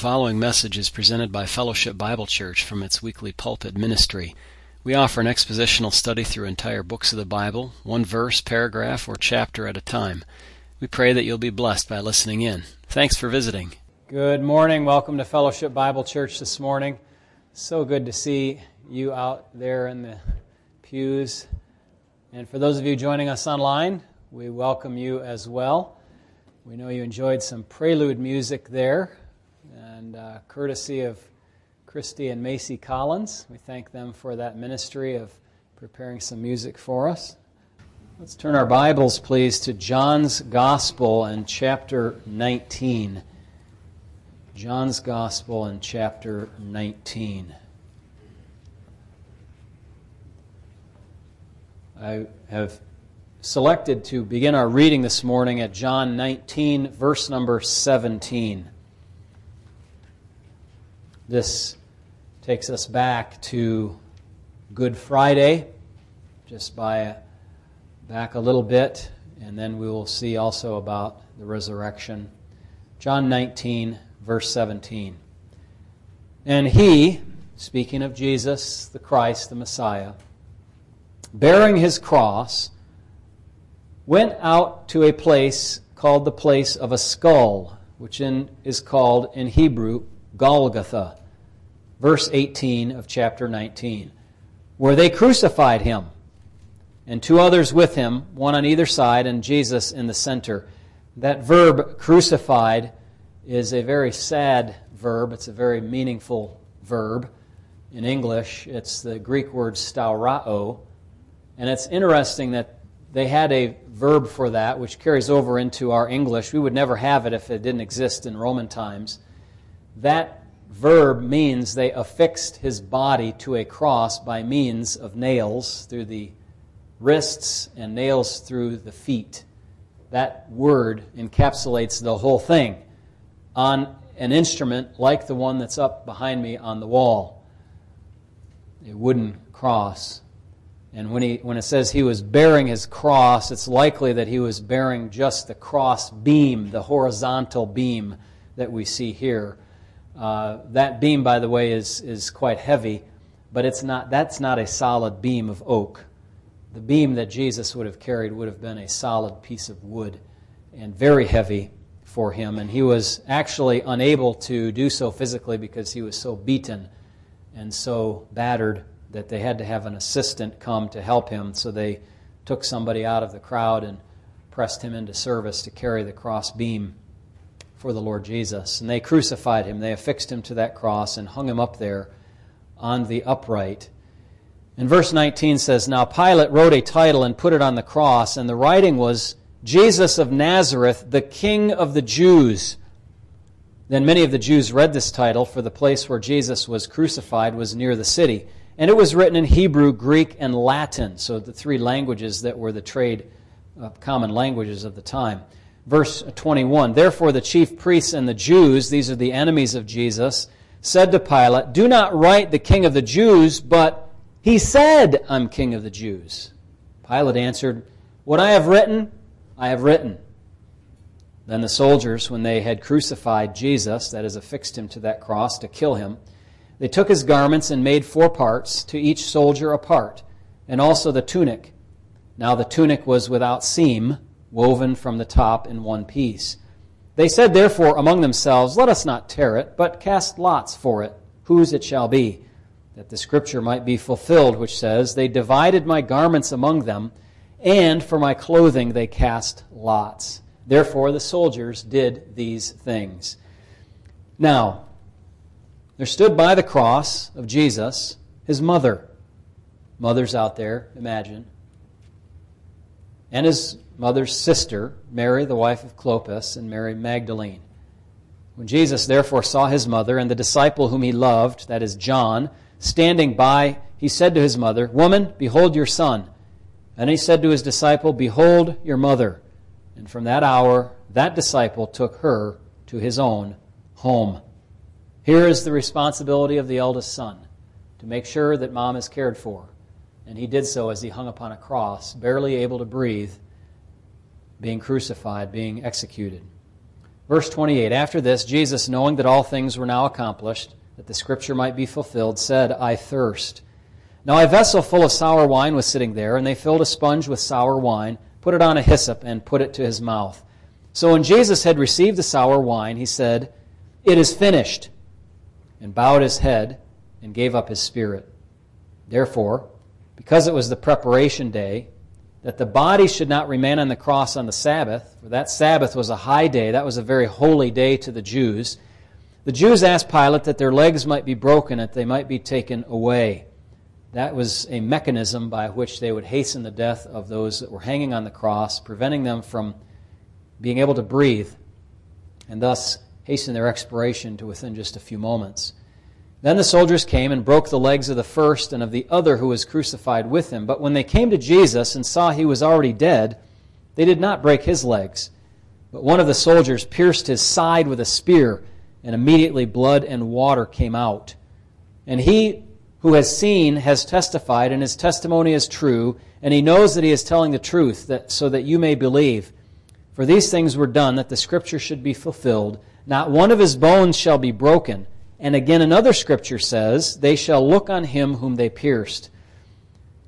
following message is presented by Fellowship Bible Church from its weekly pulpit ministry. We offer an expositional study through entire books of the Bible, one verse, paragraph, or chapter at a time. We pray that you'll be blessed by listening in. Thanks for visiting. Good morning. Welcome to Fellowship Bible Church this morning. So good to see you out there in the pews. And for those of you joining us online, we welcome you as well. We know you enjoyed some prelude music there, and uh, courtesy of Christy and Macy Collins. We thank them for that ministry of preparing some music for us. Let's turn our Bibles, please, to John's Gospel and chapter 19. John's Gospel and chapter 19. I have selected to begin our reading this morning at John 19, verse number 17. This takes us back to Good Friday, just by back a little bit, and then we will see also about the resurrection. John 19, verse 17. And he, speaking of Jesus, the Christ, the Messiah, bearing his cross, went out to a place called the place of a skull, which in, is called in Hebrew Golgotha. Verse 18 of chapter 19. Where they crucified him, and two others with him, one on either side, and Jesus in the center. That verb, crucified, is a very sad verb. It's a very meaningful verb. In English, it's the Greek word staurao. And it's interesting that they had a verb for that, which carries over into our English. We would never have it if it didn't exist in Roman times. That verb means they affixed his body to a cross by means of nails through the wrists and nails through the feet. That word encapsulates the whole thing on an instrument like the one that's up behind me on the wall, a wooden cross. And when, he, when it says he was bearing his cross, it's likely that he was bearing just the cross beam, the horizontal beam that we see here. Uh, that beam, by the way, is, is quite heavy, but it's not, that's not a solid beam of oak. The beam that Jesus would have carried would have been a solid piece of wood and very heavy for him. And he was actually unable to do so physically because he was so beaten and so battered that they had to have an assistant come to help him. So they took somebody out of the crowd and pressed him into service to carry the cross beam for the Lord Jesus. And they crucified him. They affixed him to that cross and hung him up there on the upright. And verse 19 says Now Pilate wrote a title and put it on the cross, and the writing was Jesus of Nazareth, the King of the Jews. Then many of the Jews read this title, for the place where Jesus was crucified was near the city. And it was written in Hebrew, Greek, and Latin, so the three languages that were the trade uh, common languages of the time. Verse 21 Therefore, the chief priests and the Jews, these are the enemies of Jesus, said to Pilate, Do not write the king of the Jews, but he said, I'm king of the Jews. Pilate answered, What I have written, I have written. Then the soldiers, when they had crucified Jesus, that is, affixed him to that cross to kill him, they took his garments and made four parts, to each soldier a part, and also the tunic. Now the tunic was without seam, woven from the top in one piece. They said therefore among themselves, Let us not tear it, but cast lots for it, whose it shall be, that the scripture might be fulfilled, which says, They divided my garments among them, and for my clothing they cast lots. Therefore the soldiers did these things. Now, there stood by the cross of Jesus his mother. Mothers out there, imagine. And his mother's sister, Mary, the wife of Clopas, and Mary Magdalene. When Jesus therefore saw his mother and the disciple whom he loved, that is John, standing by, he said to his mother, Woman, behold your son. And he said to his disciple, Behold your mother. And from that hour, that disciple took her to his own home. Here is the responsibility of the eldest son to make sure that mom is cared for. And he did so as he hung upon a cross, barely able to breathe, being crucified, being executed. Verse 28 After this, Jesus, knowing that all things were now accomplished, that the scripture might be fulfilled, said, I thirst. Now a vessel full of sour wine was sitting there, and they filled a sponge with sour wine, put it on a hyssop, and put it to his mouth. So when Jesus had received the sour wine, he said, It is finished, and bowed his head and gave up his spirit. Therefore, because it was the preparation day, that the body should not remain on the cross on the Sabbath, for that Sabbath was a high day, that was a very holy day to the Jews. The Jews asked Pilate that their legs might be broken, that they might be taken away. That was a mechanism by which they would hasten the death of those that were hanging on the cross, preventing them from being able to breathe, and thus hasten their expiration to within just a few moments. Then the soldiers came and broke the legs of the first and of the other who was crucified with him. But when they came to Jesus and saw he was already dead, they did not break his legs. But one of the soldiers pierced his side with a spear, and immediately blood and water came out. And he who has seen has testified, and his testimony is true, and he knows that he is telling the truth, that, so that you may believe. For these things were done that the scripture should be fulfilled. Not one of his bones shall be broken. And again, another scripture says, They shall look on him whom they pierced.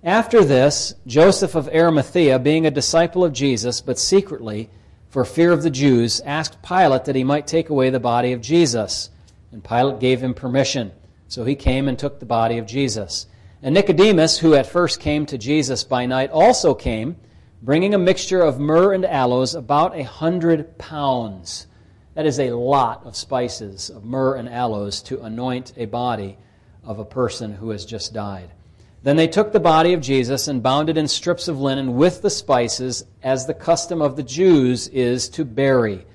After this, Joseph of Arimathea, being a disciple of Jesus, but secretly, for fear of the Jews, asked Pilate that he might take away the body of Jesus. And Pilate gave him permission. So he came and took the body of Jesus. And Nicodemus, who at first came to Jesus by night, also came, bringing a mixture of myrrh and aloes, about a hundred pounds. That is a lot of spices, of myrrh and aloes, to anoint a body of a person who has just died. Then they took the body of Jesus and bound it in strips of linen with the spices, as the custom of the Jews is to bury.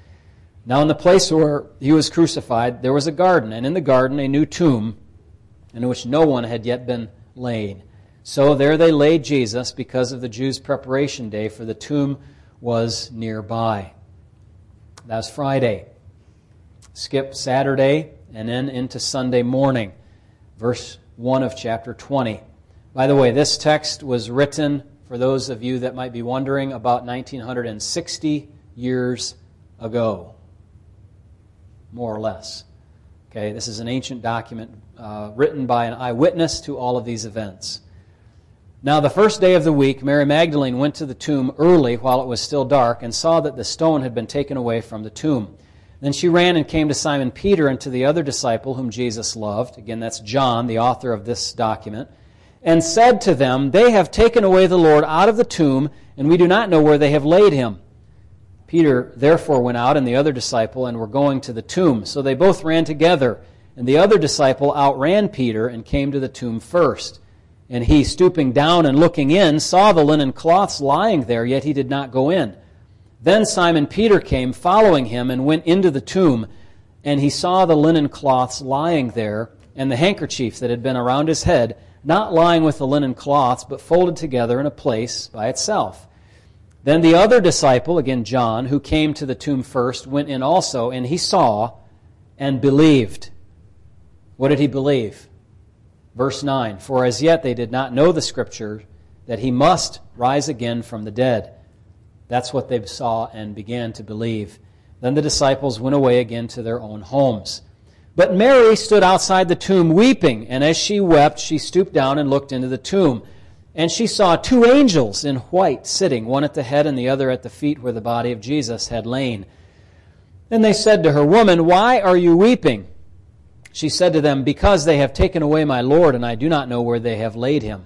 Now, in the place where he was crucified, there was a garden, and in the garden a new tomb, in which no one had yet been laid. So there they laid Jesus because of the Jews' preparation day, for the tomb was nearby. That's Friday. Skip Saturday and then into Sunday morning, verse 1 of chapter 20. By the way, this text was written, for those of you that might be wondering, about 1960 years ago, more or less. Okay, this is an ancient document uh, written by an eyewitness to all of these events. Now, the first day of the week, Mary Magdalene went to the tomb early while it was still dark and saw that the stone had been taken away from the tomb. Then she ran and came to Simon Peter and to the other disciple whom Jesus loved. Again, that's John, the author of this document. And said to them, They have taken away the Lord out of the tomb, and we do not know where they have laid him. Peter therefore went out and the other disciple and were going to the tomb. So they both ran together. And the other disciple outran Peter and came to the tomb first. And he, stooping down and looking in, saw the linen cloths lying there, yet he did not go in. Then Simon Peter came, following him, and went into the tomb. And he saw the linen cloths lying there, and the handkerchief that had been around his head, not lying with the linen cloths, but folded together in a place by itself. Then the other disciple, again John, who came to the tomb first, went in also, and he saw and believed. What did he believe? Verse 9 For as yet they did not know the Scripture that he must rise again from the dead. That's what they saw and began to believe. Then the disciples went away again to their own homes. But Mary stood outside the tomb weeping, and as she wept, she stooped down and looked into the tomb. And she saw two angels in white sitting, one at the head and the other at the feet where the body of Jesus had lain. Then they said to her, Woman, why are you weeping? She said to them, Because they have taken away my Lord, and I do not know where they have laid him.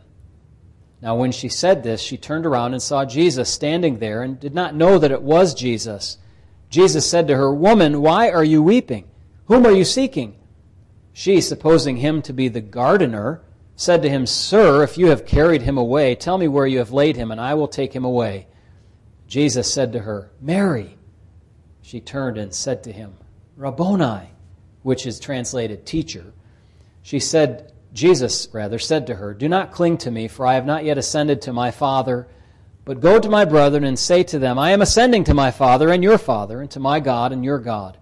Now, when she said this, she turned around and saw Jesus standing there, and did not know that it was Jesus. Jesus said to her, Woman, why are you weeping? Whom are you seeking? She, supposing him to be the gardener, said to him, Sir, if you have carried him away, tell me where you have laid him, and I will take him away. Jesus said to her, Mary. She turned and said to him, Rabboni which is translated teacher. She said, Jesus rather said to her, Do not cling to me, for I have not yet ascended to my Father, but go to my brethren and say to them, I am ascending to my Father and your Father, and to my God and your God.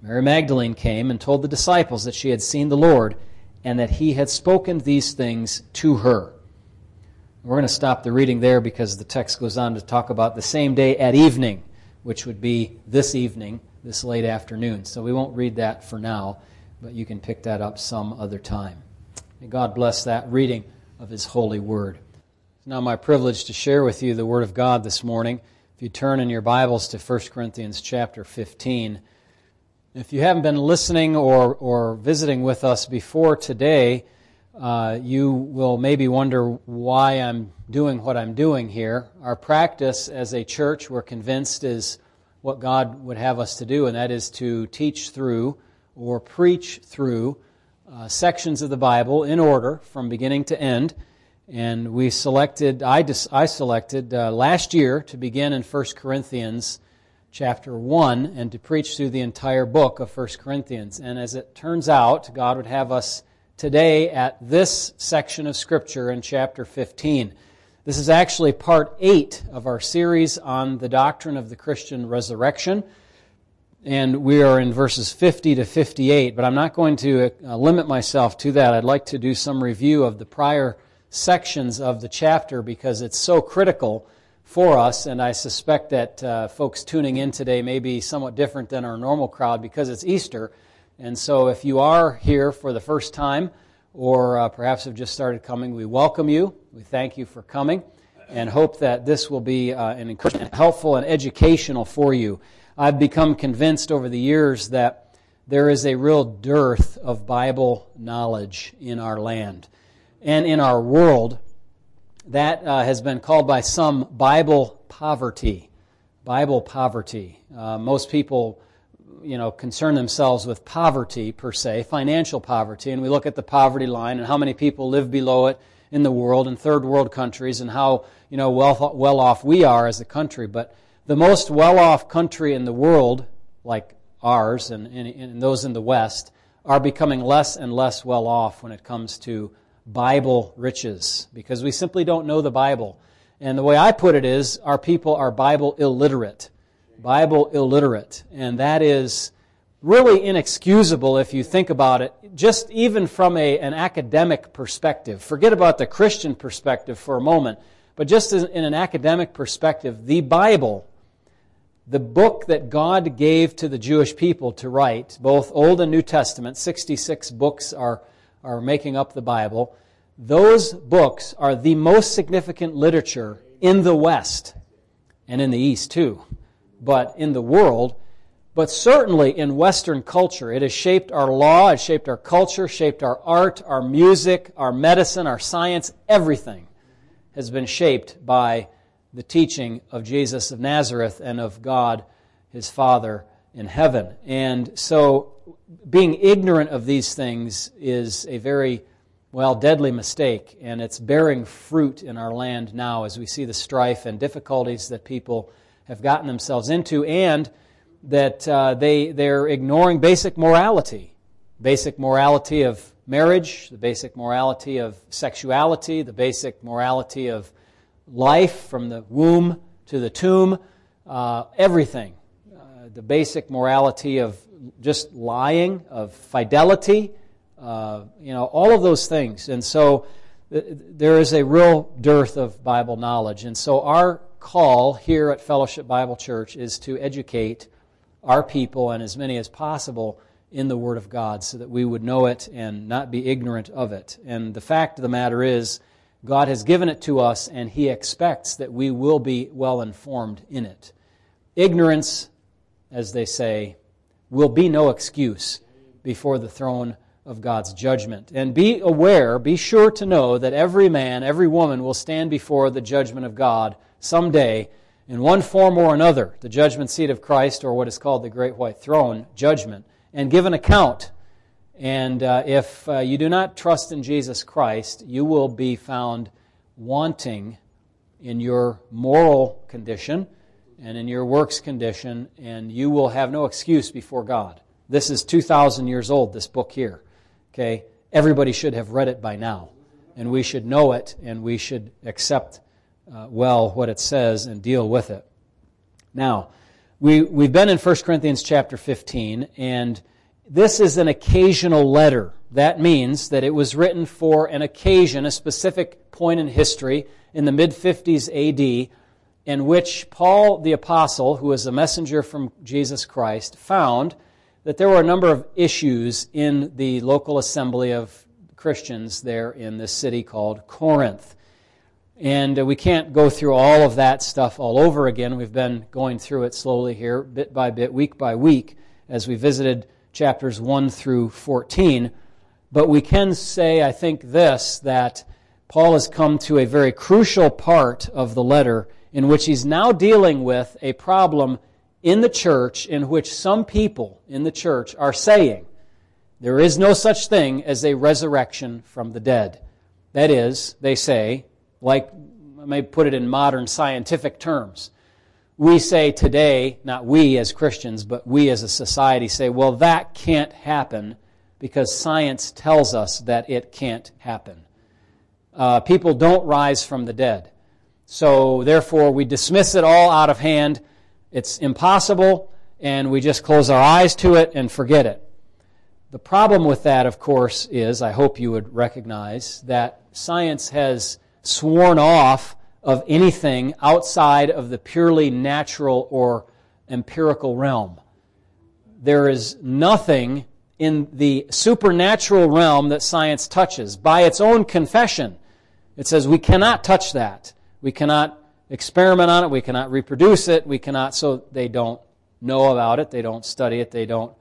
Mary Magdalene came and told the disciples that she had seen the Lord, and that he had spoken these things to her. We're going to stop the reading there because the text goes on to talk about the same day at evening, which would be this evening this late afternoon. So we won't read that for now, but you can pick that up some other time. May God bless that reading of His holy word. It's now my privilege to share with you the Word of God this morning. If you turn in your Bibles to 1 Corinthians chapter 15, if you haven't been listening or, or visiting with us before today, uh, you will maybe wonder why I'm doing what I'm doing here. Our practice as a church, we're convinced, is what God would have us to do, and that is to teach through or preach through uh, sections of the Bible in order from beginning to end. And we selected, I, dis, I selected uh, last year to begin in 1 Corinthians chapter 1 and to preach through the entire book of 1 Corinthians. And as it turns out, God would have us today at this section of Scripture in chapter 15. This is actually part 8 of our series on the doctrine of the Christian resurrection. And we are in verses 50 to 58, but I'm not going to uh, limit myself to that. I'd like to do some review of the prior sections of the chapter because it's so critical for us, and I suspect that uh, folks tuning in today may be somewhat different than our normal crowd because it's Easter. And so, if you are here for the first time, or uh, perhaps have just started coming, we welcome you. We thank you for coming, and hope that this will be uh, an encouragement, helpful, and educational for you. I've become convinced over the years that there is a real dearth of Bible knowledge in our land and in our world that uh, has been called by some Bible poverty. Bible poverty. Uh, most people, you know, concern themselves with poverty per se, financial poverty, and we look at the poverty line and how many people live below it in the world in third world countries and how you know well well off we are as a country. But the most well off country in the world, like ours and, and, and those in the West, are becoming less and less well off when it comes to Bible riches because we simply don't know the Bible. And the way I put it is our people are Bible illiterate. Bible illiterate. And that is really inexcusable if you think about it, just even from a, an academic perspective. Forget about the Christian perspective for a moment, but just in an academic perspective, the Bible, the book that God gave to the Jewish people to write, both Old and New Testament, 66 books are are making up the Bible, those books are the most significant literature in the West and in the East too, but in the world. But certainly in Western culture, it has shaped our law, it shaped our culture, shaped our art, our music, our medicine, our science, everything has been shaped by the teaching of Jesus of Nazareth and of God, his Father in heaven. And so being ignorant of these things is a very, well, deadly mistake, and it's bearing fruit in our land now as we see the strife and difficulties that people have gotten themselves into, and that uh, they, they're ignoring basic morality. Basic morality of marriage, the basic morality of sexuality, the basic morality of life from the womb to the tomb, uh, everything. Uh, the basic morality of just lying, of fidelity, uh, you know, all of those things. And so uh, there is a real dearth of Bible knowledge. And so our call here at Fellowship Bible Church is to educate our people and as many as possible in the Word of God so that we would know it and not be ignorant of it. And the fact of the matter is, God has given it to us and He expects that we will be well informed in it. Ignorance, as they say, will be no excuse before the throne of God's judgment. And be aware, be sure to know that every man, every woman will stand before the judgment of God someday in one form or another, the judgment seat of Christ, or what is called the Great White Throne judgment, and give an account. And uh, if uh, you do not trust in Jesus Christ, you will be found wanting in your moral condition and in your works condition, and you will have no excuse before God. This is 2,000 years old, this book here. Okay? Everybody should have read it by now. And we should know it, and we should accept uh, well what it says and deal with it. Now, we, we've been in 1 Corinthians chapter 15, and this is an occasional letter. That means that it was written for an occasion, a specific point in history in the mid 50s AD in which Paul the Apostle, who was a messenger from Jesus Christ, found that there were a number of issues in the local assembly of Christians there in this city called Corinth. And uh, we can't go through all of that stuff all over again. We've been going through it slowly here, bit by bit, week by week, as we visited chapters 1 through 14. But we can say, I think, this that Paul has come to a very crucial part of the letter in which he's now dealing with a problem in the church in which some people in the church are saying there is no such thing as a resurrection from the dead. That is, they say, like I may put it in modern scientific terms, we say today, not we as Christians, but we as a society say, well, that can't happen because science tells us that it can't happen. Uh, people don't rise from the dead. So therefore, we dismiss it all out of hand it's impossible, and we just close our eyes to it and forget it. The problem with that, of course, is I hope you would recognize that science has sworn off of anything outside of the purely natural or empirical realm. There is nothing in the supernatural realm that science touches. By its own confession, it says we cannot touch that. We cannot experiment on it, we cannot reproduce it, we cannot, so they don't know about it, they don't study it, they don't,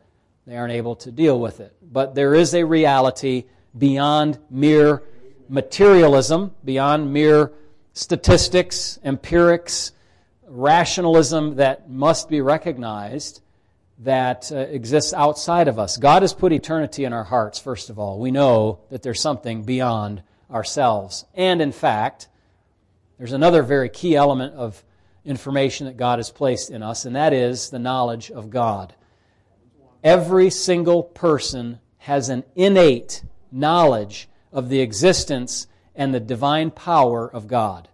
they aren't able to deal with it. But there is a reality beyond mere materialism, beyond mere statistics, empirics, rationalism that must be recognized that uh, exists outside of us. God has put eternity in our hearts, first of all. We know that there's something beyond ourselves. And in fact, there's another very key element of information that God has placed in us, and that is the knowledge of God. Every single person has an innate knowledge of the existence and the divine power of God.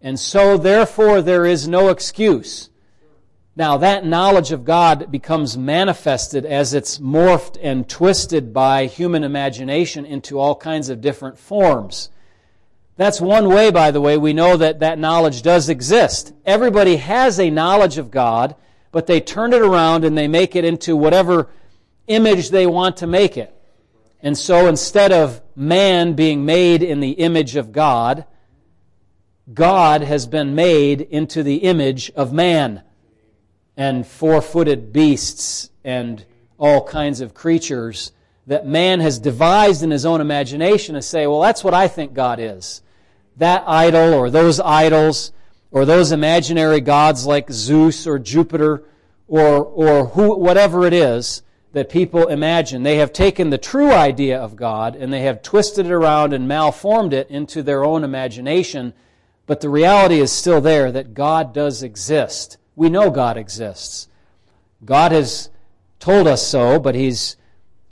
And so, therefore, there is no excuse. Now, that knowledge of God becomes manifested as it's morphed and twisted by human imagination into all kinds of different forms. That's one way, by the way, we know that that knowledge does exist. Everybody has a knowledge of God, but they turn it around and they make it into whatever image they want to make it. And so instead of man being made in the image of God, God has been made into the image of man. And four footed beasts and all kinds of creatures that man has devised in his own imagination to say, well, that's what I think God is that idol or those idols or those imaginary gods like Zeus or Jupiter or, or who, whatever it is that people imagine. They have taken the true idea of God and they have twisted it around and malformed it into their own imagination. But the reality is still there that God does exist. We know God exists. God has told us so, but He's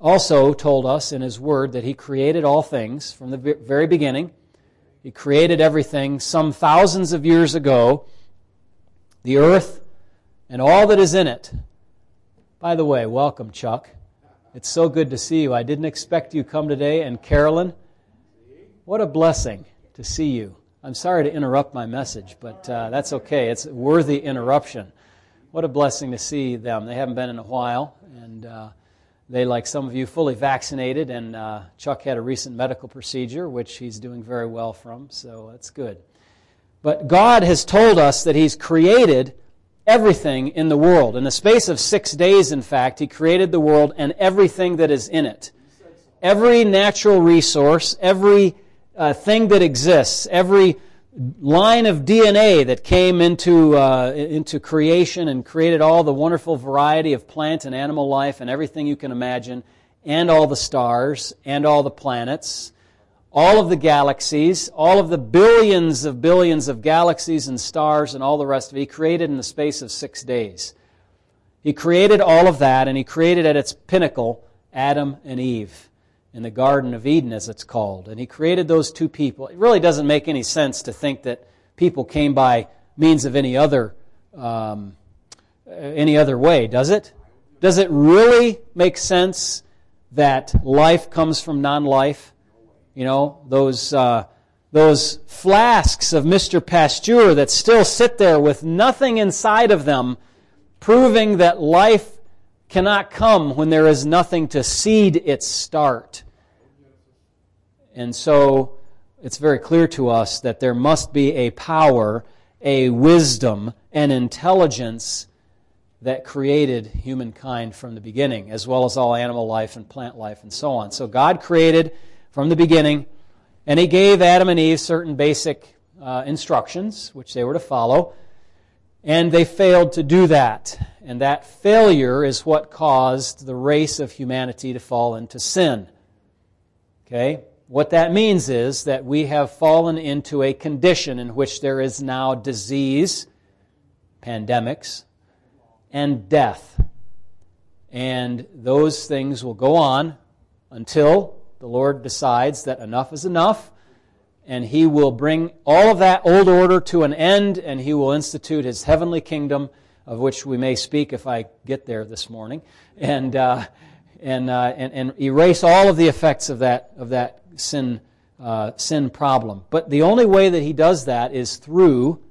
also told us in His Word that He created all things from the very beginning. He created everything some thousands of years ago, the earth and all that is in it. By the way, welcome, Chuck. It's so good to see you. I didn't expect you come today. And Carolyn, what a blessing to see you. I'm sorry to interrupt my message, but uh, that's okay. It's worthy interruption. What a blessing to see them. They haven't been in a while, and uh, they, like some of you, fully vaccinated, and uh, Chuck had a recent medical procedure, which he's doing very well from, so that's good. But God has told us that He's created everything in the world. In the space of six days, in fact, He created the world and everything that is in it. Every natural resource, every uh, thing that exists, every line of DNA that came into, uh, into creation and created all the wonderful variety of plant and animal life and everything you can imagine, and all the stars, and all the planets, all of the galaxies, all of the billions of billions of galaxies and stars, and all the rest of it. He created in the space of six days. He created all of that, and He created at its pinnacle Adam and Eve in the Garden of Eden, as it's called. And he created those two people. It really doesn't make any sense to think that people came by means of any other, um, any other way, does it? Does it really make sense that life comes from non life? You know, those, uh, those flasks of Mr. Pasteur that still sit there with nothing inside of them, proving that life cannot come when there is nothing to seed its start. And so it's very clear to us that there must be a power, a wisdom, an intelligence that created humankind from the beginning, as well as all animal life and plant life and so on. So God created from the beginning, and He gave Adam and Eve certain basic uh, instructions, which they were to follow, and they failed to do that. And that failure is what caused the race of humanity to fall into sin. Okay? What that means is that we have fallen into a condition in which there is now disease, pandemics, and death. And those things will go on until the Lord decides that enough is enough, and He will bring all of that old order to an end, and He will institute His heavenly kingdom, of which we may speak if I get there this morning, and, uh, and, uh, and, and, erase all of the effects of that, of that sin, uh, sin problem. But the only way that He does that is through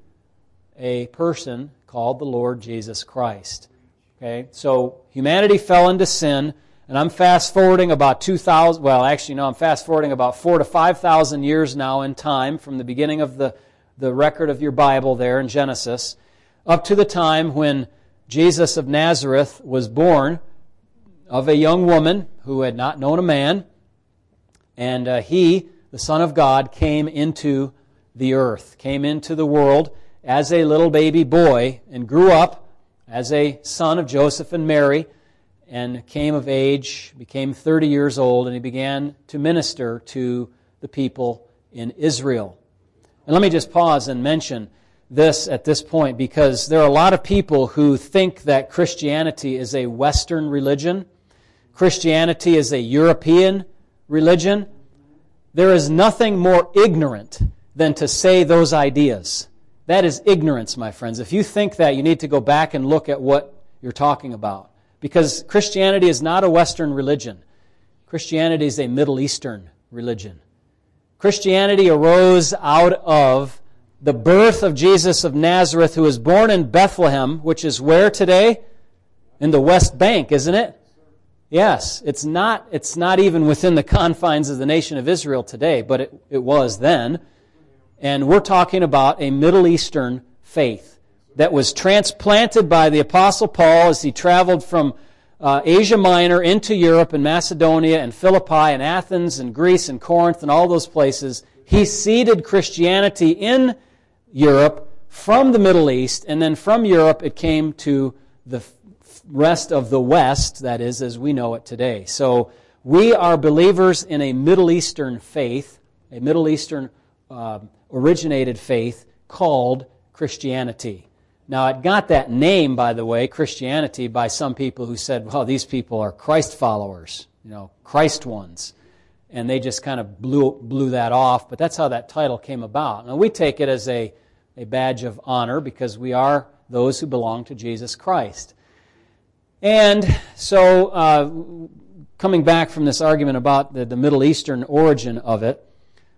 a person called the Lord Jesus Christ. Okay, so humanity fell into sin, and I'm fast forwarding about 2,000, well, actually, no, I'm fast forwarding about four to 5,000 years now in time from the beginning of the, the record of your Bible there in Genesis up to the time when Jesus of Nazareth was born of a young woman who had not known a man, and uh, he, the Son of God, came into the earth, came into the world as a little baby boy and grew up as a son of Joseph and Mary and came of age, became 30 years old, and he began to minister to the people in Israel. And let me just pause and mention this at this point because there are a lot of people who think that Christianity is a Western religion. Christianity is a European religion. There is nothing more ignorant than to say those ideas. That is ignorance, my friends. If you think that, you need to go back and look at what you're talking about. Because Christianity is not a Western religion. Christianity is a Middle Eastern religion. Christianity arose out of the birth of Jesus of Nazareth, who was born in Bethlehem, which is where today? In the West Bank, isn't it? Yes, it's not, it's not even within the confines of the nation of Israel today, but it, it was then. And we're talking about a Middle Eastern faith that was transplanted by the Apostle Paul as he traveled from uh, Asia Minor into Europe and Macedonia and Philippi and Athens and Greece and Corinth and all those places. He seeded Christianity in Europe from the Middle East, and then from Europe it came to the rest of the West, that is, as we know it today. So we are believers in a Middle Eastern faith, a Middle Eastern uh, originated faith called Christianity. Now, it got that name, by the way, Christianity, by some people who said, well, these people are Christ followers, you know, Christ ones. And they just kind of blew, blew that off, but that's how that title came about. Now, we take it as a, a badge of honor because we are those who belong to Jesus Christ. And so, uh, coming back from this argument about the, the Middle Eastern origin of it,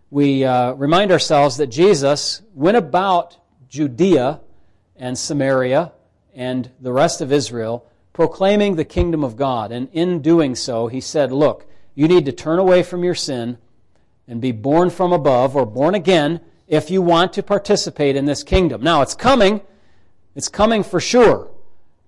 we uh, remind ourselves that Jesus went about Judea and Samaria and the rest of Israel proclaiming the kingdom of God. And in doing so, he said, Look, you need to turn away from your sin and be born from above or born again if you want to participate in this kingdom. Now, it's coming. It's coming for sure.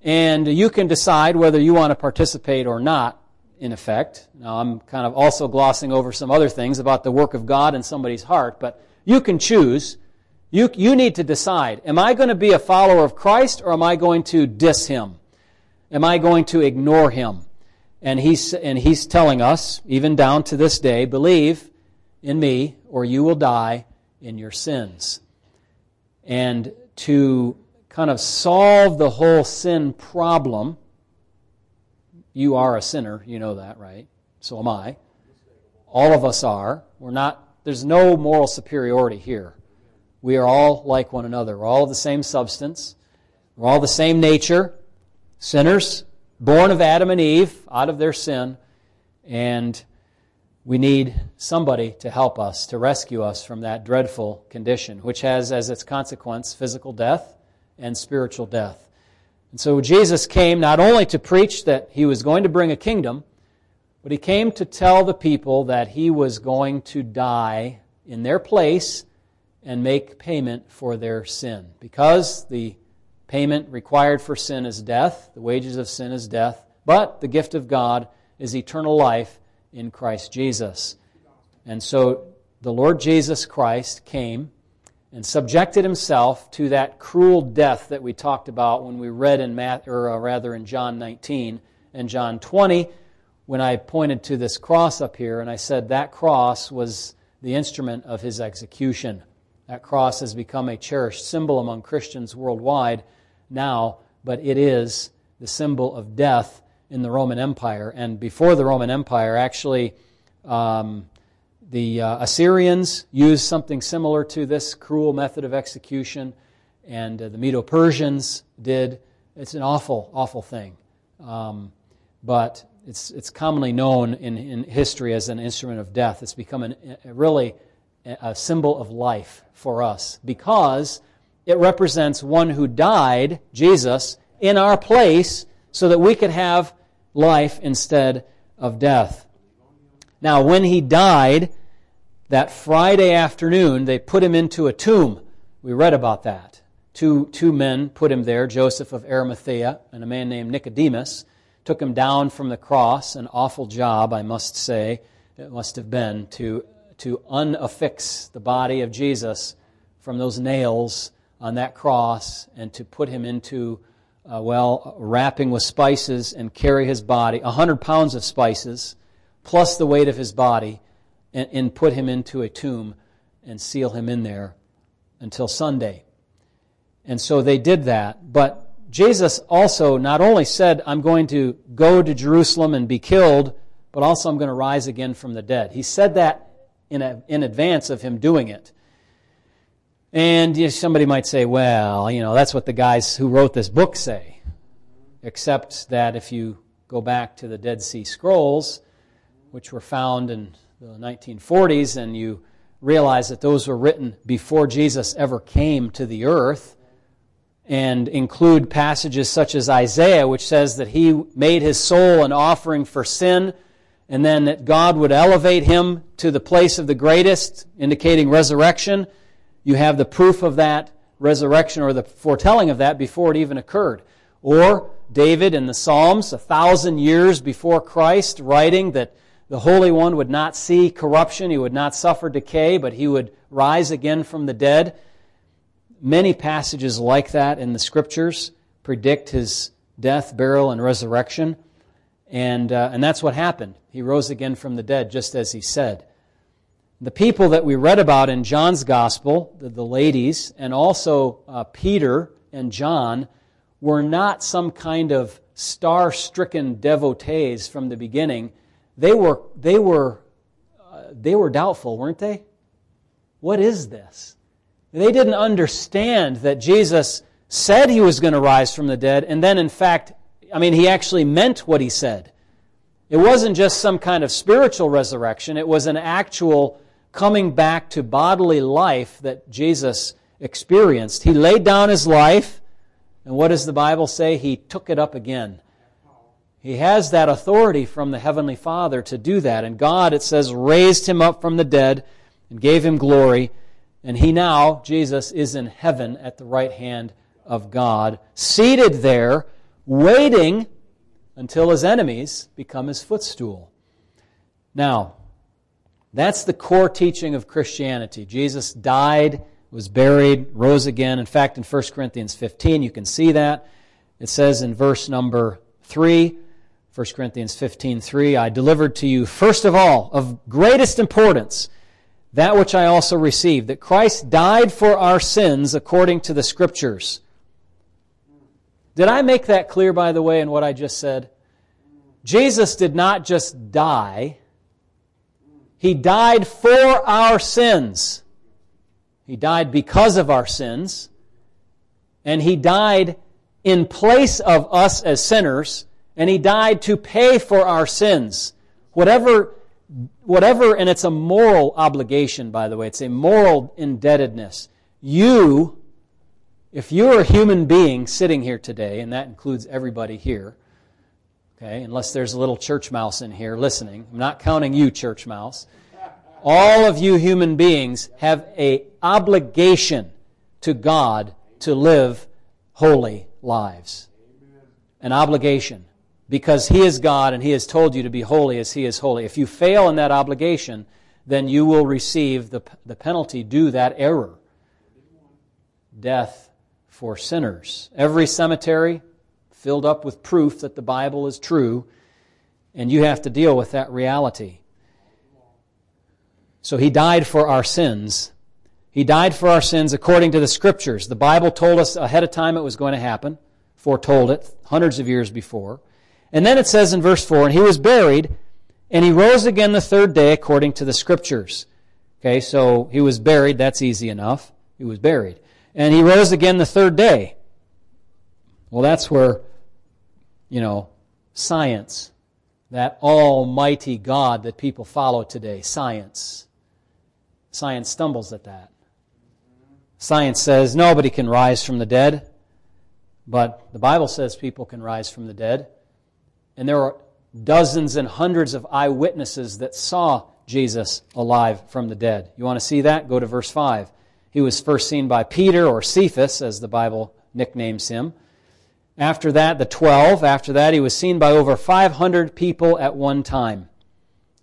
And you can decide whether you want to participate or not in effect. Now, I'm kind of also glossing over some other things about the work of God in somebody's heart, but you can choose. You, you need to decide am I going to be a follower of Christ or am I going to diss him? Am I going to ignore him? And he's, and he's telling us, even down to this day, believe in me or you will die in your sins. And to kind of solve the whole sin problem, you are a sinner. You know that, right? So am I. All of us are. We're not, there's no moral superiority here. We are all like one another. We're all of the same substance. We're all the same nature. Sinners, born of Adam and Eve, out of their sin. And we need somebody to help us, to rescue us from that dreadful condition, which has as its consequence physical death and spiritual death. And so Jesus came not only to preach that he was going to bring a kingdom, but he came to tell the people that he was going to die in their place and make payment for their sin. Because the payment required for sin is death, the wages of sin is death, but the gift of God is eternal life in Christ Jesus. And so the Lord Jesus Christ came and subjected himself to that cruel death that we talked about when we read in Matt, or uh, rather in John 19 and John 20 when I pointed to this cross up here and I said that cross was the instrument of his execution. That cross has become a cherished symbol among Christians worldwide now, but it is the symbol of death in the Roman Empire. And before the Roman Empire, actually, um, the uh, Assyrians used something similar to this cruel method of execution, and uh, the Medo Persians did. It's an awful, awful thing. Um, but it's, it's commonly known in, in history as an instrument of death. It's become an, a, really a symbol of life for us because it represents one who died, Jesus, in our place so that we could have life instead of death. Now, when he died, that Friday afternoon, they put him into a tomb. We read about that. Two, two men put him there Joseph of Arimathea and a man named Nicodemus. Took him down from the cross. An awful job, I must say, it must have been to, to unaffix the body of Jesus from those nails on that cross and to put him into uh, well, wrapping with spices and carry his body, a hundred pounds of spices, plus the weight of his body, and, and put him into a tomb and seal him in there until Sunday. And so they did that. But Jesus also not only said, I'm going to go to Jerusalem and be killed, but also I'm going to rise again from the dead. He said that in, a, in advance of him doing it. And somebody might say, well, you know, that's what the guys who wrote this book say. Except that if you go back to the Dead Sea Scrolls, which were found in the 1940s, and you realize that those were written before Jesus ever came to the earth, and include passages such as Isaiah, which says that he made his soul an offering for sin, and then that God would elevate him to the place of the greatest, indicating resurrection you have the proof of that resurrection or the foretelling of that before it even occurred. Or David in the Psalms, a thousand years before Christ, writing that the Holy One would not see corruption, he would not suffer decay, but he would rise again from the dead. Many passages like that in the Scriptures predict his death, burial, and resurrection. And, uh, and that's what happened. He rose again from the dead, just as he said. The people that we read about in John's Gospel, the, the ladies, and also uh, Peter and John, were not some kind of star stricken devotees from the beginning. They were, they, were, uh, they were doubtful, weren't they? What is this? They didn't understand that Jesus said he was going to rise from the dead, and then, in fact, I mean, he actually meant what he said. It wasn't just some kind of spiritual resurrection, it was an actual coming back to bodily life that Jesus experienced. He laid down his life, and what does the Bible say? He took it up again. He has that authority from the Heavenly Father to do that. And God, it says, raised him up from the dead and gave him glory. And he now, Jesus, is in heaven at the right hand of God, seated there, waiting until his enemies become his footstool. Now, that's the core teaching of Christianity. Jesus died, was buried, rose again. In fact, in 1 Corinthians 15, you can see that. It says in verse number 3, 1 Corinthians 15, 3, I delivered to you, first of all, of greatest importance, that which I also received, that Christ died for our sins according to the Scriptures. Did I make that clear, by the way, in what I just said? Jesus did not just die he died for our sins. He died because of our sins. And He died in place of us as sinners. And He died to pay for our sins. Whatever whatever, and it's a moral obligation, by the way, it's a moral indebtedness. You, if you're a human being sitting here today, and that includes everybody here, okay, unless there's a little church mouse in here listening, I'm not counting you, church mouse. All of you human beings have a obligation to God to live holy lives. An obligation because He is God and He has told you to be holy as He is holy. If you fail in that obligation, then you will receive the, the penalty due that error death for sinners. Every cemetery filled up with proof that the Bible is true, and you have to deal with that reality. So He died for our sins. He died for our sins according to the Scriptures. The Bible told us ahead of time it was going to happen, foretold it hundreds of years before. And then it says in verse 4 And he was buried, and he rose again the third day according to the Scriptures. Okay, so he was buried. That's easy enough. He was buried. And he rose again the third day. Well, that's where, you know, science, that almighty God that people follow today, science. Science stumbles at that. Science says nobody can rise from the dead, but the Bible says people can rise from the dead. And there are dozens and hundreds of eyewitnesses that saw Jesus alive from the dead. You want to see that? Go to verse 5. He was first seen by Peter, or Cephas, as the Bible nicknames him. After that, the 12. After that, he was seen by over 500 people at one time,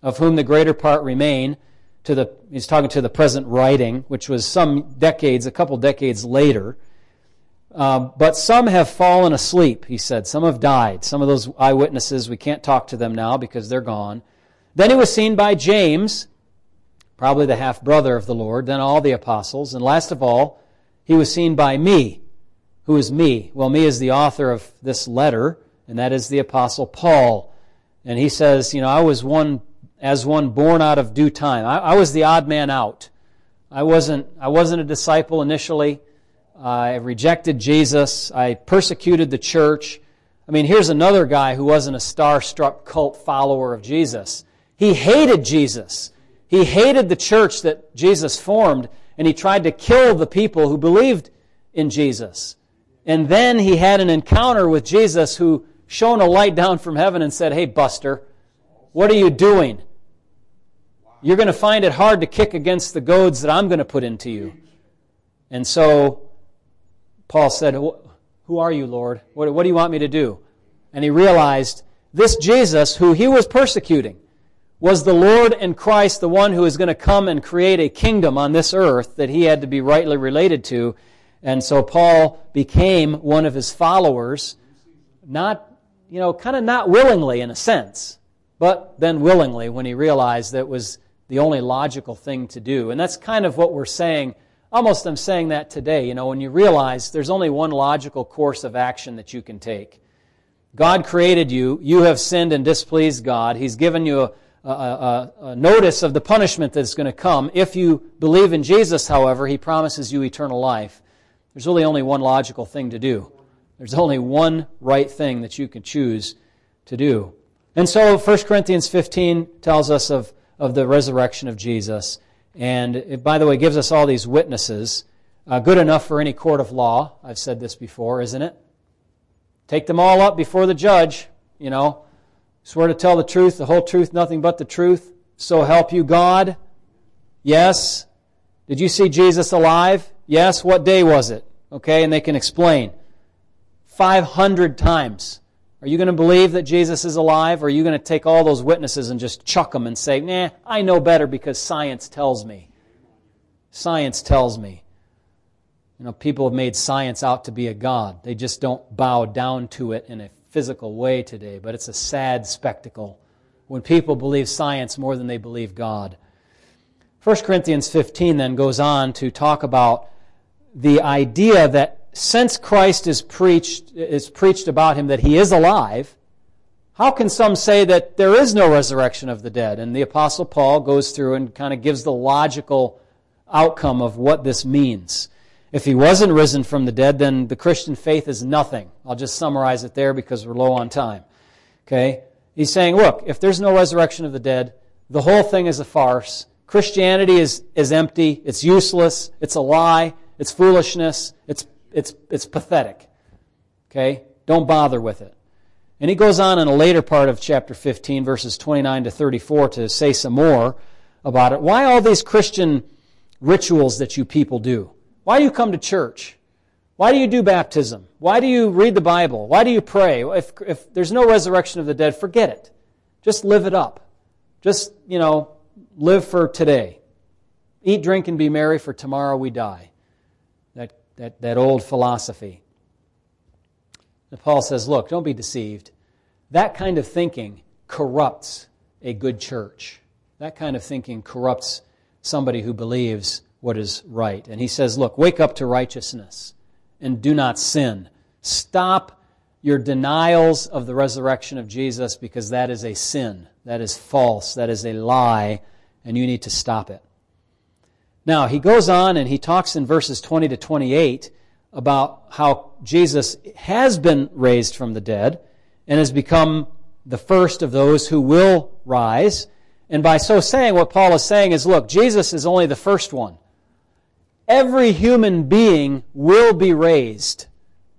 of whom the greater part remain. To the, he's talking to the present writing, which was some decades, a couple decades later. Um, but some have fallen asleep, he said. Some have died. Some of those eyewitnesses, we can't talk to them now because they're gone. Then he was seen by James, probably the half brother of the Lord, then all the apostles. And last of all, he was seen by me. Who is me? Well, me is the author of this letter, and that is the apostle Paul. And he says, you know, I was one as one born out of due time. I, I was the odd man out. I wasn't, I wasn't a disciple initially. I rejected Jesus. I persecuted the church. I mean, here's another guy who wasn't a star-struck cult follower of Jesus. He hated Jesus. He hated the church that Jesus formed, and he tried to kill the people who believed in Jesus. And then he had an encounter with Jesus who shone a light down from heaven and said, Hey, Buster, what are you doing? You're going to find it hard to kick against the goads that I'm going to put into you. And so Paul said, Who are you, Lord? What, do you want me to do? And he realized this Jesus, who he was persecuting, was the Lord and Christ, the one who is going to come and create a kingdom on this earth that he had to be rightly related to. And so Paul became one of his followers, not, you know, kind of not willingly in a sense, but then willingly when he realized that was the only logical thing to do. And that's kind of what we're saying Almost I'm saying that today, you know, when you realize there's only one logical course of action that you can take. God created you. You have sinned and displeased God. He's given you a, a, notice of the punishment that's going to come. If you believe in Jesus, however, He promises you eternal life. There's really only one logical thing to do. There's only one right thing that you can choose to do. And so 1 Corinthians 15 tells us of, of the resurrection of Jesus. And it, by the way, gives us all these witnesses. Uh, good enough for any court of law. I've said this before, isn't it? Take them all up before the judge, you know. Swear to tell the truth, the whole truth, nothing but the truth. So help you God. Yes. Did you see Jesus alive? Yes. What day was it? Okay, and they can explain. 500 times. Are you going to believe that Jesus is alive, or are you going to take all those witnesses and just chuck them and say, nah, I know better because science tells me? Science tells me. You know, people have made science out to be a god. They just don't bow down to it in a physical way today, but it's a sad spectacle when people believe science more than they believe God. 1 Corinthians 15 then goes on to talk about the idea that since Christ is preached, is preached about him that he is alive, how can some say that there is no resurrection of the dead? And the Apostle Paul goes through and kind of gives the logical outcome of what this means. If he wasn't risen from the dead, then the Christian faith is nothing. I'll just summarize it there because we're low on time. Okay? He's saying, look, if there's no resurrection of the dead, the whole thing is a farce. Christianity is, is empty, it's useless, it's a lie, it's foolishness, it's, it's, it's pathetic. Okay? Don't bother with it. And he goes on in a later part of chapter 15, verses 29 to 34, to say some more about it. Why all these Christian rituals that you people do? Why do you come to church? Why do you do baptism? Why do you read the Bible? Why do you pray? If, if there's no resurrection of the dead, forget it. Just live it up. Just, you know, live for today. Eat, drink, and be merry, for tomorrow we die. That, that, that old philosophy. And Paul says, look, don't be deceived. That kind of thinking corrupts a good church. That kind of thinking corrupts somebody who believes what is right. And he says, look, wake up to righteousness and do not sin. Stop your denials of the resurrection of Jesus because that is a sin. That is false. That is a lie, and you need to stop it. Now, he goes on and he talks in verses 20 to 28 about how Jesus has been raised from the dead and has become the first of those who will rise. And by so saying, what Paul is saying is look, Jesus is only the first one. Every human being will be raised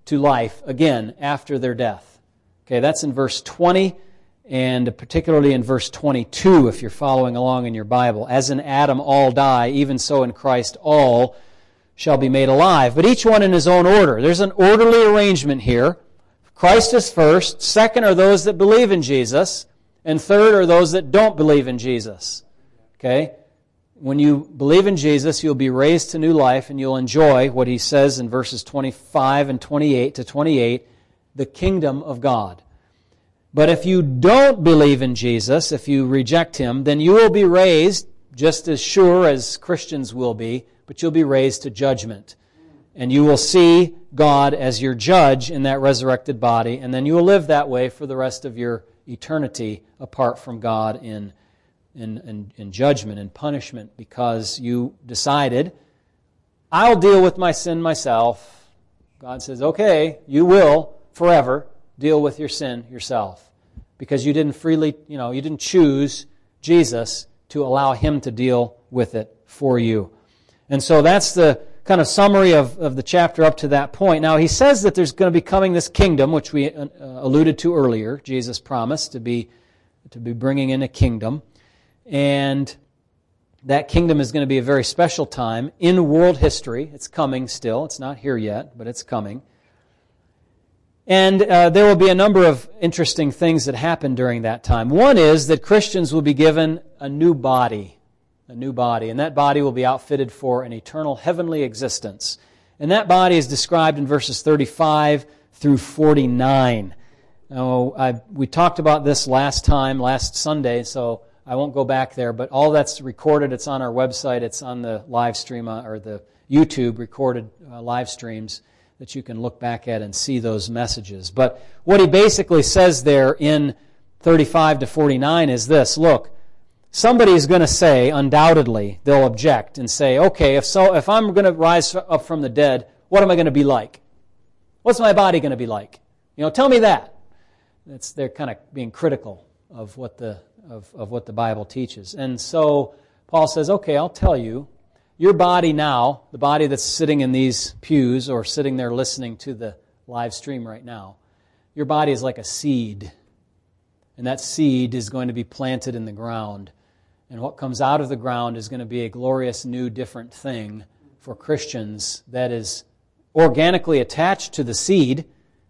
to life again after their death. Okay, that's in verse 20 and particularly in verse 22 if you're following along in your Bible. As in Adam all die, even so in Christ all shall be made alive, but each one in his own order. There's an orderly arrangement here. Christ is first, second are those that believe in Jesus, and third are those that don't believe in Jesus. Okay? When you believe in Jesus, you'll be raised to new life and you'll enjoy what he says in verses 25 and 28 to 28 the kingdom of God. But if you don't believe in Jesus, if you reject him, then you will be raised just as sure as Christians will be, but you'll be raised to judgment. And you will see God as your judge in that resurrected body, and then you will live that way for the rest of your eternity apart from God in in, judgment and punishment because you decided, I'll deal with my sin myself. God says, okay, you will forever deal with your sin yourself because you didn't freely, you know, you didn't choose Jesus to allow him to deal with it for you. And so that's the kind of summary of, of the chapter up to that point. Now, he says that there's going to be coming this kingdom, which we uh, alluded to earlier. Jesus promised to be, to be bringing in a kingdom. And that kingdom is going to be a very special time in world history. It's coming still. It's not here yet, but it's coming. And uh, there will be a number of interesting things that happen during that time. One is that Christians will be given a new body, a new body, and that body will be outfitted for an eternal heavenly existence. And that body is described in verses 35 through 49. Now, I, we talked about this last time, last Sunday, so I won't go back there, but all that's recorded. It's on our website. It's on the live stream uh, or the YouTube recorded uh, live streams that you can look back at and see those messages. But what he basically says there in 35 to 49 is this look, somebody is going to say, undoubtedly, they'll object and say, okay, if so, if I'm going to rise up from the dead, what am I going to be like? What's my body going to be like? You know, tell me that. It's, they're kind of being critical of what the of, of what the Bible teaches. And so Paul says, okay, I'll tell you. Your body now, the body that's sitting in these pews or sitting there listening to the live stream right now, your body is like a seed. And that seed is going to be planted in the ground. And what comes out of the ground is going to be a glorious, new, different thing for Christians that is organically attached to the seed.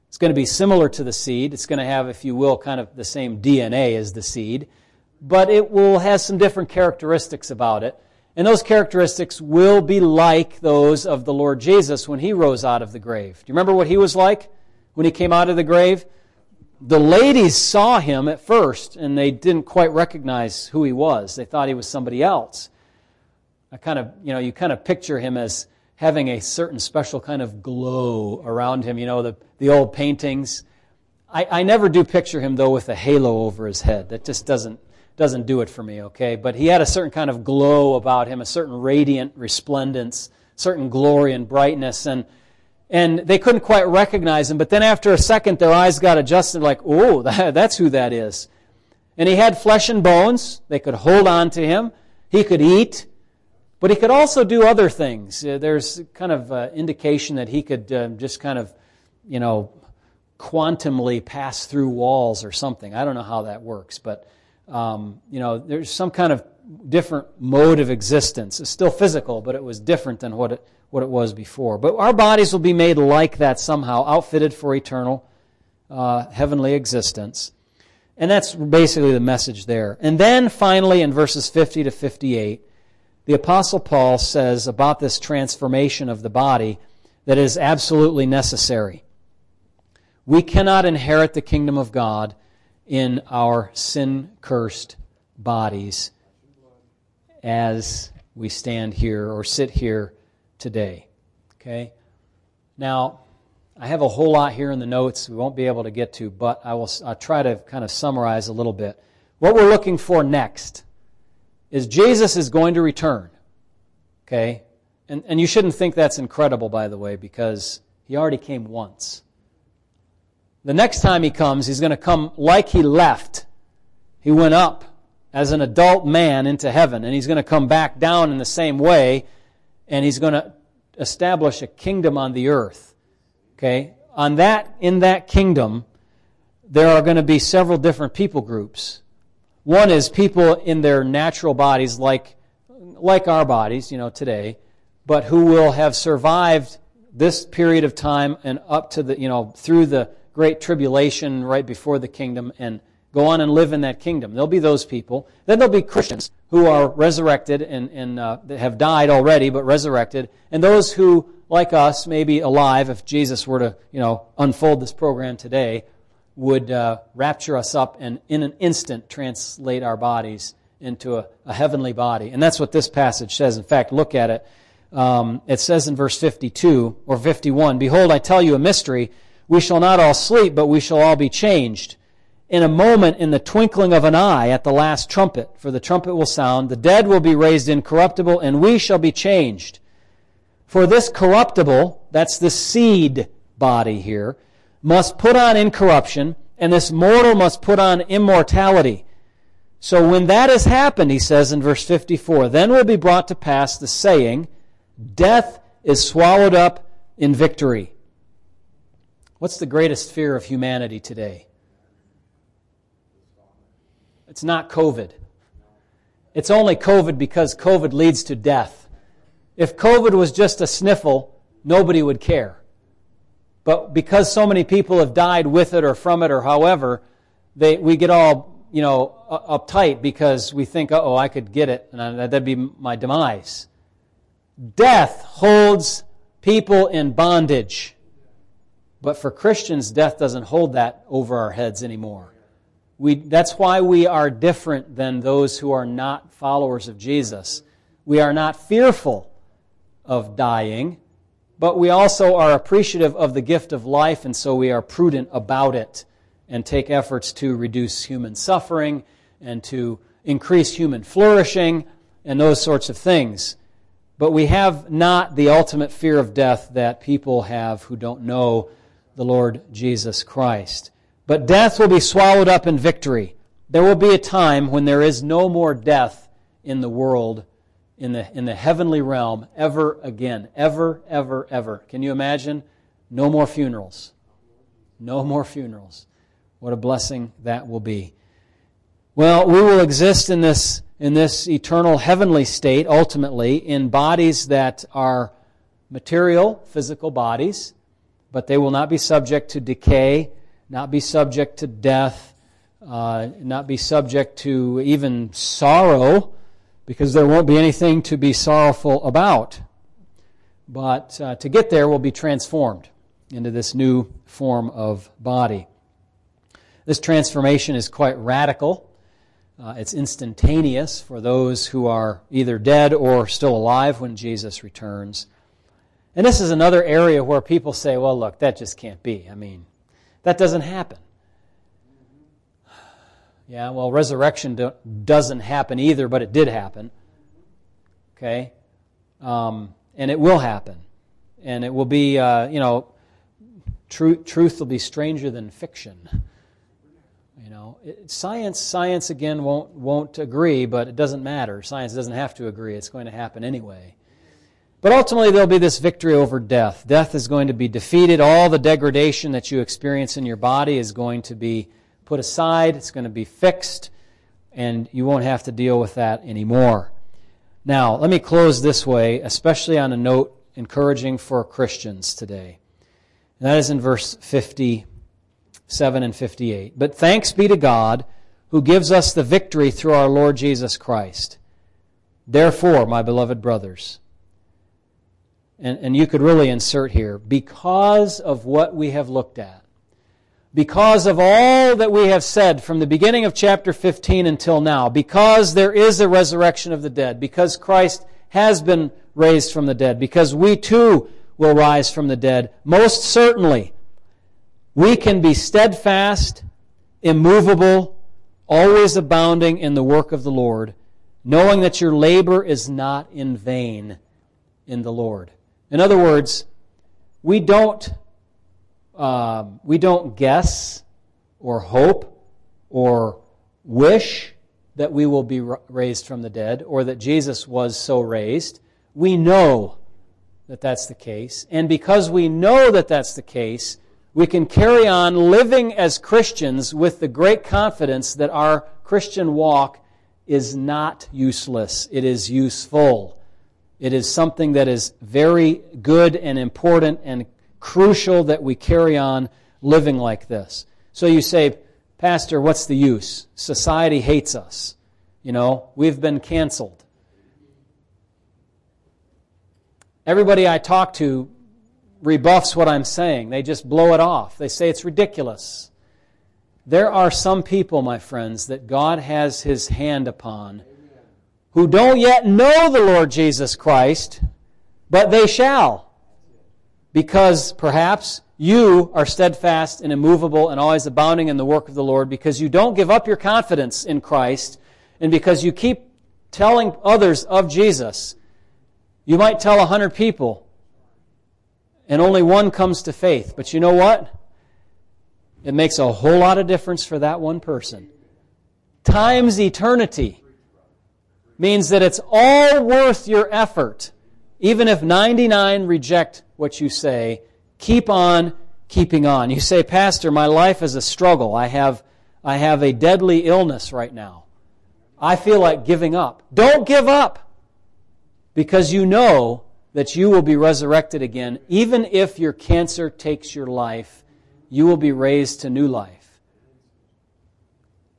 It's going to be similar to the seed. It's going to have, if you will, kind of the same DNA as the seed but it will have some different characteristics about it. And those characteristics will be like those of the Lord Jesus when he rose out of the grave. Do you remember what he was like when he came out of the grave? The ladies saw him at first and they didn't quite recognize who he was. They thought he was somebody else. I kind of, you know, you kind of picture him as having a certain special kind of glow around him, you know, the, the old paintings. I, I never do picture him, though, with a halo over his head. That just doesn't doesn't do it for me, okay? But he had a certain kind of glow about him, a certain radiant resplendence, certain glory and brightness, and and they couldn't quite recognize him. But then after a second, their eyes got adjusted, like, oh, that, that's who that is. And he had flesh and bones. They could hold on to him. He could eat. But he could also do other things. Uh, there's kind of uh, indication that he could uh, just kind of, you know, quantumly pass through walls or something. I don't know how that works, but, um, you know, there's some kind of different mode of existence. It's still physical, but it was different than what it, what it was before. But our bodies will be made like that somehow, outfitted for eternal uh, heavenly existence. And that's basically the message there. And then finally, in verses 50 to 58, the Apostle Paul says about this transformation of the body that is absolutely necessary. We cannot inherit the kingdom of God in our sin cursed bodies as we stand here or sit here today. Okay? Now, I have a whole lot here in the notes we won't be able to get to, but I will I'll try to kind of summarize a little bit. What we're looking for next is Jesus is going to return. Okay? And, and you shouldn't think that's incredible, by the way, because he already came once. The next time he comes, he's going to come like he left. He went up as an adult man into heaven, and he's going to come back down in the same way, and he's going to establish a kingdom on the earth. Okay? On that, in that kingdom, there are going to be several different people groups. One is people in their natural bodies, like, like our bodies, you know, today, but who will have survived this period of time and up to the, you know, through the great tribulation right before the kingdom and go on and live in that kingdom. There'll be those people. Then there'll be Christians who are resurrected and, and uh, have died already, but resurrected. And those who, like us, may be alive if Jesus were to, you know, unfold this program today, would uh, rapture us up and in an instant translate our bodies into a, a, heavenly body. And that's what this passage says. In fact, look at it. Um, it says in verse 52 or 51 Behold, I tell you a mystery. We shall not all sleep, but we shall all be changed in a moment in the twinkling of an eye at the last trumpet. For the trumpet will sound, the dead will be raised incorruptible, and we shall be changed. For this corruptible, that's the seed body here, must put on incorruption, and this mortal must put on immortality. So when that has happened, he says in verse 54, then will be brought to pass the saying, Death is swallowed up in victory. What's the greatest fear of humanity today? It's not COVID. It's only COVID because COVID leads to death. If COVID was just a sniffle, nobody would care. But because so many people have died with it or from it or however, they, we get all, you know, uptight because we think, oh, I could get it and that'd be my demise. Death holds people in bondage. But for Christians, death doesn't hold that over our heads anymore. We, that's why we are different than those who are not followers of Jesus. We are not fearful of dying, but we also are appreciative of the gift of life, and so we are prudent about it and take efforts to reduce human suffering and to increase human flourishing and those sorts of things. But we have not the ultimate fear of death that people have who don't know the Lord Jesus Christ. But death will be swallowed up in victory. There will be a time when there is no more death in the world, in the, in the heavenly realm, ever again. Ever, ever, ever. Can you imagine? No more funerals. No more funerals. What a blessing that will be. Well, we will exist in this, in this eternal heavenly state, ultimately, in bodies that are material, physical bodies, but they will not be subject to decay not be subject to death, uh, not be subject to even sorrow, because there won't be anything to be sorrowful about. But uh, to get there, we'll be transformed into this new form of body. This transformation is quite radical. Uh, it's instantaneous for those who are either dead or still alive when Jesus returns. And this is another area where people say, well, look, that just can't be. I mean, that doesn't happen. Yeah, well, resurrection do, doesn't happen either, but it did happen. Okay? Um, and it will happen. And it will be, uh, you know, truth will be stranger than fiction. You know, it, science, science again won't won't agree, but it doesn't matter. Science doesn't have to agree; it's going to happen anyway. But ultimately, there'll be this victory over death. Death is going to be defeated. All the degradation that you experience in your body is going to be put aside. It's going to be fixed, and you won't have to deal with that anymore. Now, let me close this way, especially on a note encouraging for Christians today. And that is in verse 57 and 58. But thanks be to God who gives us the victory through our Lord Jesus Christ. Therefore, my beloved brothers, and, and you could really insert here, because of what we have looked at, because of all that we have said from the beginning of chapter 15 until now, because there is a resurrection of the dead, because Christ has been raised from the dead, because we too will rise from the dead, most certainly we can be steadfast, immovable, always abounding in the work of the Lord, knowing that your labor is not in vain in the Lord. In other words, we don't, uh, we don't guess or hope or wish that we will be raised from the dead or that Jesus was so raised. We know that that's the case. And because we know that that's the case, we can carry on living as Christians with the great confidence that our Christian walk is not useless, it is useful. It is something that is very good and important and crucial that we carry on living like this. So you say, Pastor, what's the use? Society hates us. You know, we've been canceled. Everybody I talk to rebuffs what I'm saying. They just blow it off. They say it's ridiculous. There are some people, my friends, that God has His hand upon who don't yet know the Lord Jesus Christ, but they shall. Because perhaps you are steadfast and immovable and always abounding in the work of the Lord because you don't give up your confidence in Christ and because you keep telling others of Jesus. You might tell a hundred people and only one comes to faith. But you know what? It makes a whole lot of difference for that one person. Times eternity means that it's all worth your effort. Even if 99 reject what you say, keep on keeping on. You say, Pastor, my life is a struggle. I have, I have a deadly illness right now. I feel like giving up. Don't give up because you know that you will be resurrected again. Even if your cancer takes your life, you will be raised to new life.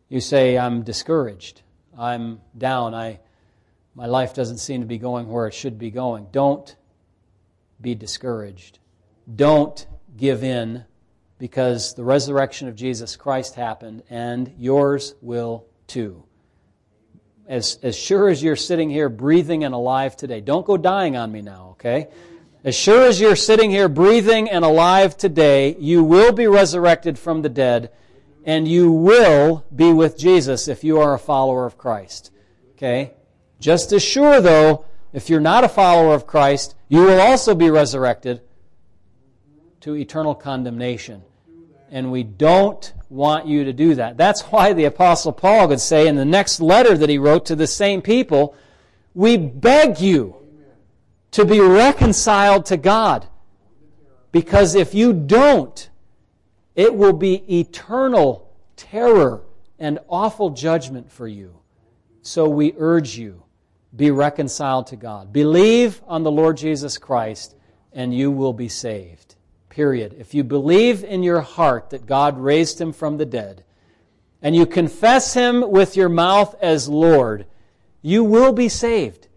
You say, I'm discouraged. I'm down. I, my life doesn't seem to be going where it should be going. Don't be discouraged. Don't give in because the resurrection of Jesus Christ happened and yours will too. As, as sure as you're sitting here breathing and alive today, don't go dying on me now, okay? As sure as you're sitting here breathing and alive today, you will be resurrected from the dead and you will be with Jesus if you are a follower of Christ. Okay? Just as sure, though, if you're not a follower of Christ, you will also be resurrected to eternal condemnation. And we don't want you to do that. That's why the Apostle Paul could say in the next letter that he wrote to the same people, we beg you to be reconciled to God. Because if you don't, it will be eternal terror and awful judgment for you. So we urge you be reconciled to God. Believe on the Lord Jesus Christ, and you will be saved. Period. If you believe in your heart that God raised him from the dead, and you confess him with your mouth as Lord, you will be saved.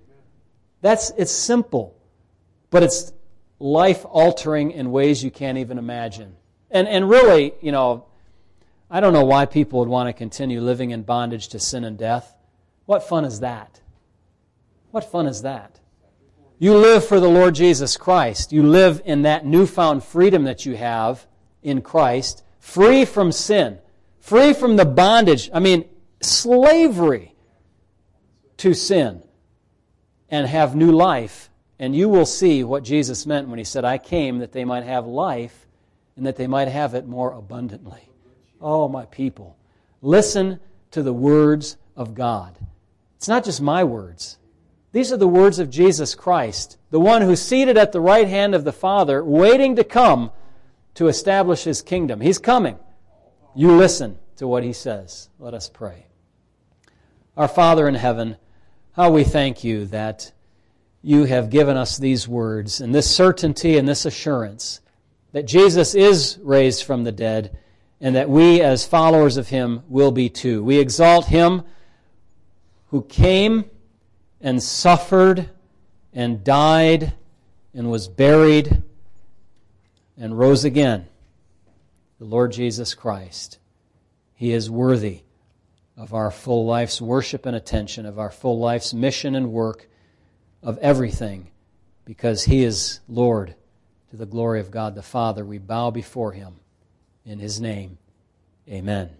That's it's simple, but it's life altering in ways you can't even imagine. And and really, you know, I don't know why people would want to continue living in bondage to sin and death. What fun is that? What fun is that? You live for the Lord Jesus Christ. You live in that newfound freedom that you have in Christ, free from sin, free from the bondage, I mean, slavery to sin, and have new life. And you will see what Jesus meant when he said, I came that they might have life and that they might have it more abundantly. Oh, my people. Listen to the words of God. It's not just my words. These are the words of Jesus Christ, the one who's seated at the right hand of the Father, waiting to come to establish his kingdom. He's coming. You listen to what he says. Let us pray. Our Father in heaven, how we thank you that you have given us these words and this certainty and this assurance that Jesus is raised from the dead and that we, as followers of him, will be too. We exalt him who came and suffered and died and was buried and rose again, the Lord Jesus Christ. He is worthy of our full life's worship and attention, of our full life's mission and work, of everything, because He is Lord to the glory of God the Father. We bow before Him. In His name, amen.